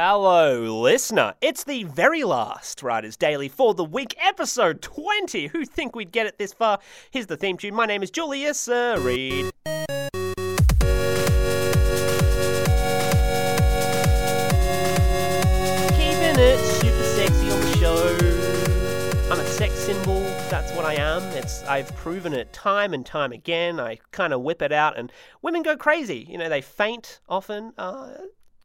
Hello, listener. It's the very last Writers Daily for the week, episode 20. Who think we'd get it this far? Here's the theme tune. My name is Julius uh, Reed. Keeping it super sexy on the show. I'm a sex symbol. That's what I am. It's I've proven it time and time again. I kind of whip it out, and women go crazy. You know, they faint often. Uh,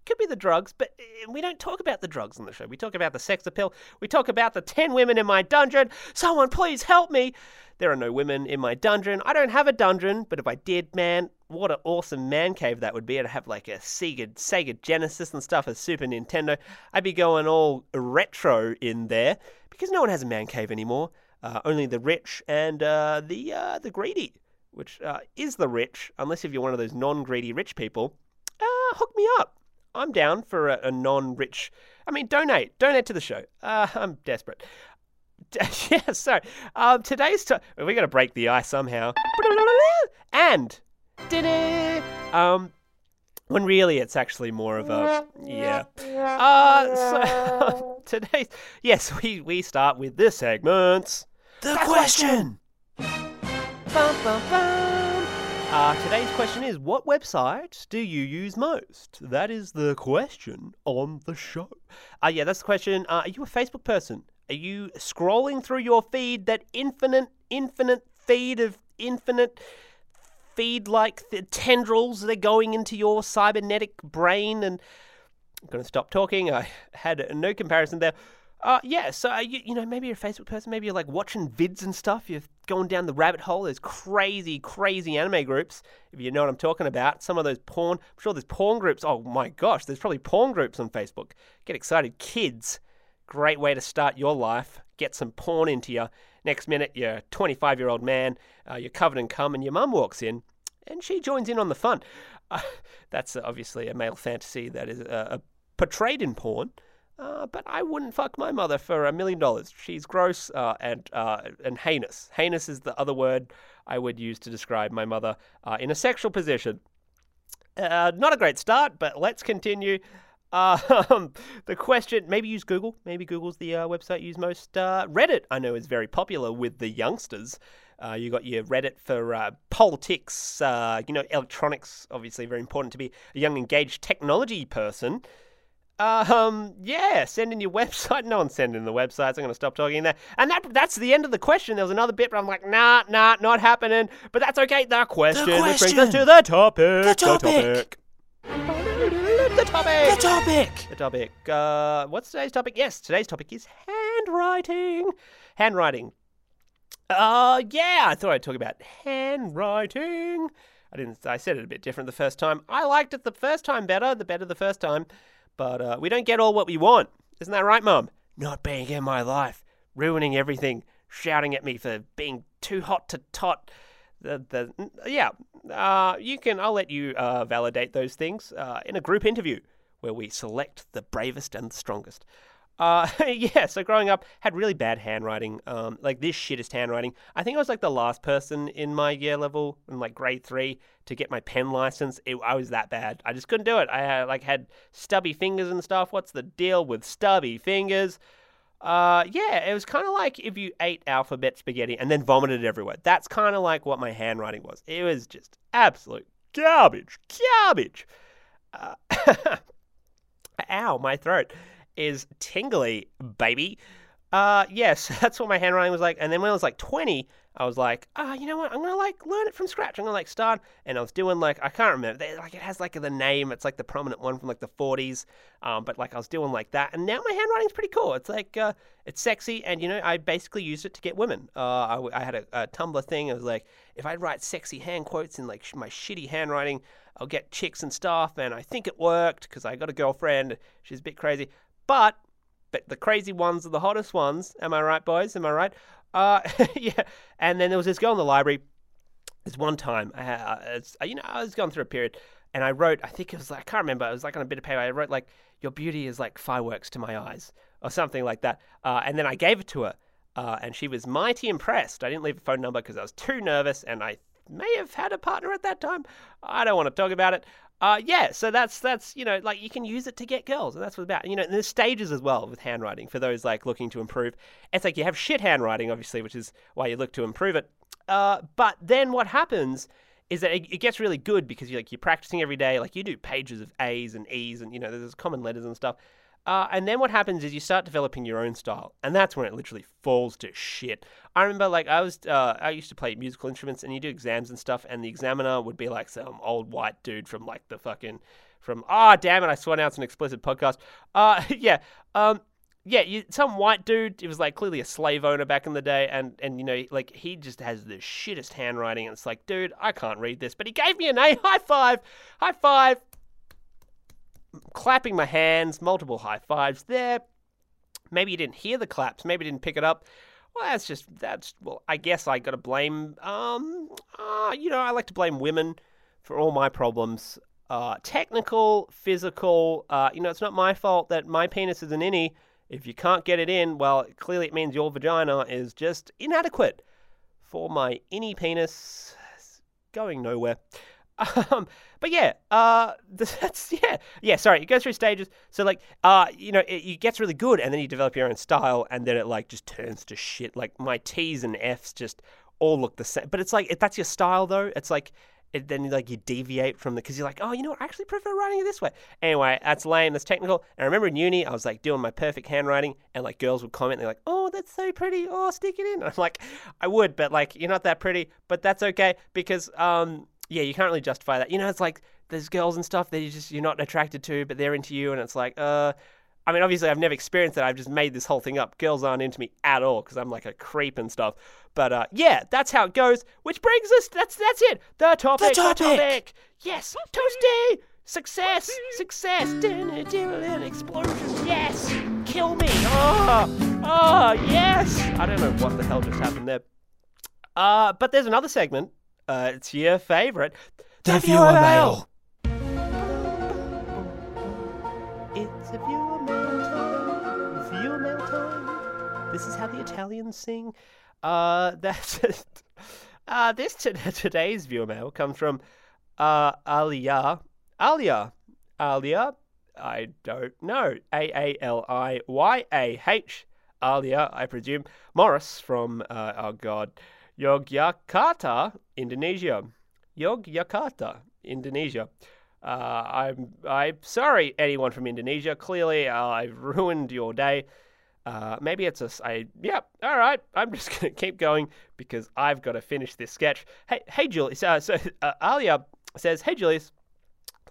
could be the drugs, but uh, we don't talk about the drugs on the show. We talk about the sex appeal. We talk about the 10 women in my dungeon. Someone please help me. There are no women in my dungeon. I don't have a dungeon, but if I did, man, what an awesome man cave that would be. I'd have like a Sega, Sega Genesis and stuff, a Super Nintendo. I'd be going all retro in there because no one has a man cave anymore. Uh, only the rich and uh, the uh, the greedy, which uh, is the rich, unless if you're one of those non-greedy rich people. Uh, hook me up. I'm down for a, a non-rich. I mean, donate, donate to the show. Uh, I'm desperate. yeah, so um, today's to- we got to break the ice somehow. And um, when really it's actually more of a yeah. Uh, so today's yes, we we start with this segment. The question. Bum, bum, bum. Uh, today's question is What website do you use most? That is the question on the show. Uh, yeah, that's the question. Uh, are you a Facebook person? Are you scrolling through your feed, that infinite, infinite feed of infinite feed like th- tendrils that are going into your cybernetic brain? And I'm going to stop talking. I had no comparison there. Uh, yeah, so uh, you, you know, maybe you're a Facebook person, maybe you're like watching vids and stuff. You're going down the rabbit hole. There's crazy, crazy anime groups. If you know what I'm talking about, some of those porn. I'm sure there's porn groups. Oh my gosh, there's probably porn groups on Facebook. Get excited, kids. Great way to start your life. Get some porn into you. Next minute, you're a 25 year old man. Uh, you're covered in cum, and your mum walks in, and she joins in on the fun. Uh, that's obviously a male fantasy that is uh, portrayed in porn. Uh, but I wouldn't fuck my mother for a million dollars. She's gross uh, and uh, and heinous. Heinous is the other word I would use to describe my mother uh, in a sexual position. Uh, not a great start, but let's continue. Um, the question, maybe use Google. Maybe Google's the uh, website you use most. Reddit, I know, is very popular with the youngsters. you got your Reddit for politics, you know, electronics, obviously very important to be a young, engaged technology person. Um, yeah, send in your website. No one's sending the websites. I'm going to stop talking there. And that that's the end of the question. There was another bit, but I'm like, nah, nah, not happening. But that's okay. The question, The which brings us question. to the topic. The topic. The topic. The topic. The topic. Uh, what's today's topic? Yes, today's topic is handwriting. Handwriting. Uh, yeah, I thought I'd talk about handwriting. I didn't. I said it a bit different the first time. I liked it the first time better. The better the first time, but uh, we don't get all what we want. Isn't that right, Mum? Not being in my life, ruining everything, shouting at me for being too hot to tot. The, the yeah, uh, you can. I'll let you uh, validate those things uh, in a group interview where we select the bravest and the strongest. Uh, yeah, so growing up, had really bad handwriting, um, like this shittest handwriting. I think I was like the last person in my year level, in like grade three, to get my pen license. It, I was that bad. I just couldn't do it. I had, like had stubby fingers and stuff. What's the deal with stubby fingers? Uh, yeah, it was kind of like if you ate alphabet spaghetti and then vomited everywhere. That's kind of like what my handwriting was. It was just absolute garbage, garbage. Uh, ow, my throat is tingly, baby. Uh, yes, that's what my handwriting was like. And then when I was like 20, I was like, ah, you know what? I'm gonna like learn it from scratch. I'm gonna like start, and I was doing like I can't remember. They, like it has like the name. It's like the prominent one from like the 40s. Um, but like I was doing like that, and now my handwriting's pretty cool. It's like uh, it's sexy, and you know I basically used it to get women. Uh, I, I had a, a Tumblr thing. I was like, if I write sexy hand quotes in like sh- my shitty handwriting, I'll get chicks and stuff. And I think it worked because I got a girlfriend. She's a bit crazy, but but the crazy ones are the hottest ones. Am I right, boys? Am I right? Uh, yeah. And then there was this girl in the library. This one time, I, had- it's, you know, I was going through a period, and I wrote. I think it was like I can't remember. It was like on a bit of paper. I wrote like, "Your beauty is like fireworks to my eyes," or something like that. Uh, and then I gave it to her, uh, and she was mighty impressed. I didn't leave a phone number because I was too nervous, and I may have had a partner at that time. I don't want to talk about it. Uh, yeah, so that's that's you know like you can use it to get girls, and that's what about. You know, there's stages as well with handwriting for those like looking to improve. It's like you have shit handwriting, obviously, which is why you look to improve it. Uh, but then what happens is that it, it gets really good because you like you're practicing every day. Like you do pages of A's and E's, and you know there's common letters and stuff. Uh, and then what happens is you start developing your own style, and that's when it literally falls to shit. I remember, like, I was, uh, I used to play musical instruments, and you do exams and stuff, and the examiner would be like some old white dude from like the fucking, from ah, oh, damn it, I swear now it's an explicit podcast. Uh, yeah, um, yeah, you, some white dude. It was like clearly a slave owner back in the day, and and you know, like he just has the shittest handwriting, and it's like, dude, I can't read this, but he gave me an A. High five, high five clapping my hands, multiple high fives there. Maybe you didn't hear the claps, maybe you didn't pick it up. Well, that's just that's well. I guess I got to blame. Um, uh, you know, I like to blame women for all my problems. Uh, technical, physical. Uh, you know, it's not my fault that my penis is an innie. If you can't get it in, well, clearly it means your vagina is just inadequate for my innie penis. going nowhere. Um, but yeah, uh, that's yeah, yeah. Sorry, it goes through stages. So like, uh, you know, it, it gets really good, and then you develop your own style, and then it like just turns to shit. Like my T's and F's just all look the same. But it's like if that's your style though. It's like it, then like you deviate from the because you're like, oh, you know, what? I actually prefer writing it this way. Anyway, that's lame. That's technical. And I remember in uni, I was like doing my perfect handwriting, and like girls would comment, they're like, oh, that's so pretty. Oh, stick it in. And I'm like, I would, but like you're not that pretty. But that's okay because um yeah, you can't really justify that. You know, it's like there's girls and stuff that you just you're not attracted to, but they're into you, and it's like, uh, I mean, obviously I've never experienced that. I've just made this whole thing up. Girls aren't into me at all because I'm like a creep and stuff. But uh, yeah, that's how it goes. Which brings us that's that's it. The topic. The topic. The topic. Yes, toasty. Success, success, Dinner. Dinner. explosion, yes, kill me, oh, oh, yes. I don't know what the hell just happened there. Uh, but there's another segment uh, it's your favorite. The, the viewer mail. It's a viewer mail time. Viewer mail time. This is how the Italians sing. Uh, that's uh, this t- today's viewer mail comes from uh, Alia. Alia. Alia. I don't know. A A L I Y A H. Alia, I presume. Morris from, uh, oh God, Yogyakarta, Indonesia. Yogyakarta, Indonesia. Uh, I'm I'm sorry, anyone from Indonesia. Clearly, uh, I've ruined your day. Uh, maybe it's a I yeah. All right, I'm just gonna keep going because I've got to finish this sketch. Hey hey Julius. Uh, so uh, Alia says, hey Julius,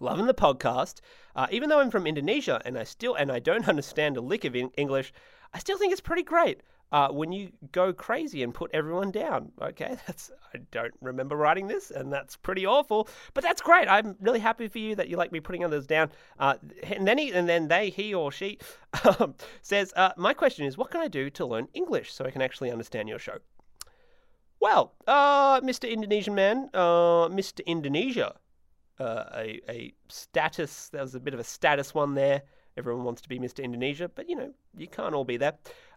loving the podcast. Uh, even though I'm from Indonesia and I still and I don't understand a lick of English, I still think it's pretty great uh, when you go crazy and put everyone down. Okay, that's I don't remember writing this, and that's pretty awful. But that's great. I'm really happy for you that you like me putting others down. Uh, and then he, and then they, he or she, um, says, uh, "My question is, what can I do to learn English so I can actually understand your show?" Well, uh, Mr. Indonesian man, uh, Mr. Indonesia, uh, a a status. There was a bit of a status one there. Everyone wants to be Mr. Indonesia, but you know, you can't all be there.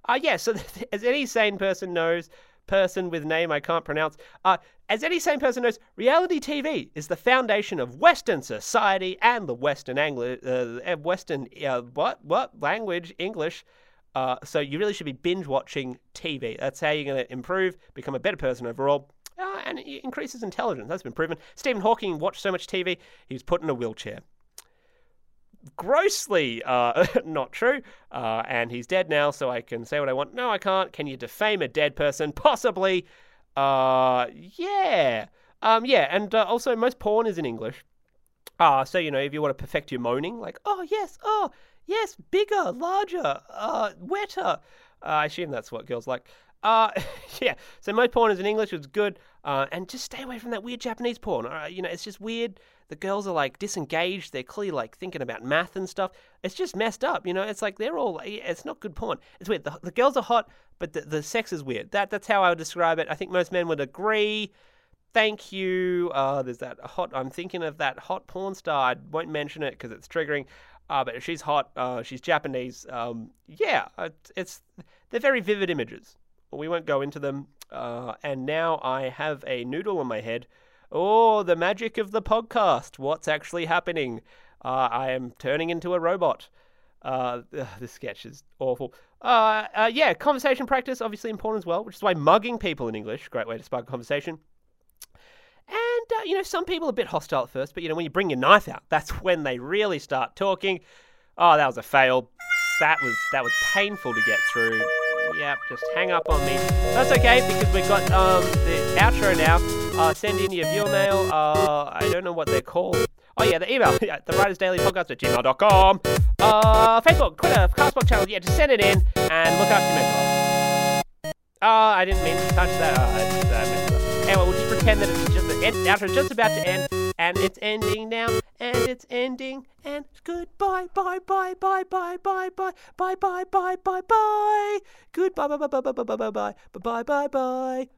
Uh, yeah, so as any sane person knows, person with name I can't pronounce, uh, as any sane person knows, reality TV is the foundation of Western society and the Western Angli- uh, Western uh, what what language English. Uh, so you really should be binge watching TV. That's how you're going to improve, become a better person overall. Uh, and it increases intelligence. That's been proven. Stephen Hawking watched so much TV, he was put in a wheelchair grossly uh, not true. Uh, and he's dead now, so I can say what I want. No, I can't. Can you defame a dead person? Possibly. Uh, yeah. Um, yeah, and uh, also most porn is in English. Ah, so you know, if you want to perfect your moaning, like, oh yes, oh yes, bigger, larger, uh, wetter. Uh, I assume that's what girls like. Uh, yeah. So most porn is in English. It's good. Uh, and just stay away from that weird Japanese porn. Uh, you know, it's just weird the girls are like disengaged. They're clearly like thinking about math and stuff. It's just messed up, you know. It's like they're all. It's not good porn. It's weird. The, the girls are hot, but the, the sex is weird. That that's how I would describe it. I think most men would agree. Thank you. Uh, there's that hot. I'm thinking of that hot porn star. I won't mention it because it's triggering. Uh, but she's hot. Uh, she's Japanese. Um, yeah, it's, it's they're very vivid images. We won't go into them. Uh, and now I have a noodle on my head Oh, the magic of the podcast. What's actually happening? Uh, I am turning into a robot. Uh, this sketch is awful. Uh, uh, yeah, conversation practice, obviously important as well, which is why mugging people in English, great way to spark a conversation. And, uh, you know, some people are a bit hostile at first, but, you know, when you bring your knife out, that's when they really start talking. Oh, that was a fail. That was that was painful to get through. Yep, just hang up on me. That's okay because we've got um, the outro now. Uh, send in your viewer mail. Uh, I don't know what they're called. Oh yeah, the email. Yeah, the Writers Daily Podcast at gmail.com. Uh, Facebook, Twitter, Castbox channel. Yeah, just send it in and look after your mental. Oh, I didn't mean to touch that. Oh, just, I. Anyway, we'll just pretend that it's just the end, outro just about to end, and it's ending now, and it's ending, and goodbye, bye, bye, bye, bye, bye, bye, bye, bye, bye, bye, bye, goodbye, bye, bye, bye, bye, bye, bye, bye, bye, bye, bye, bye.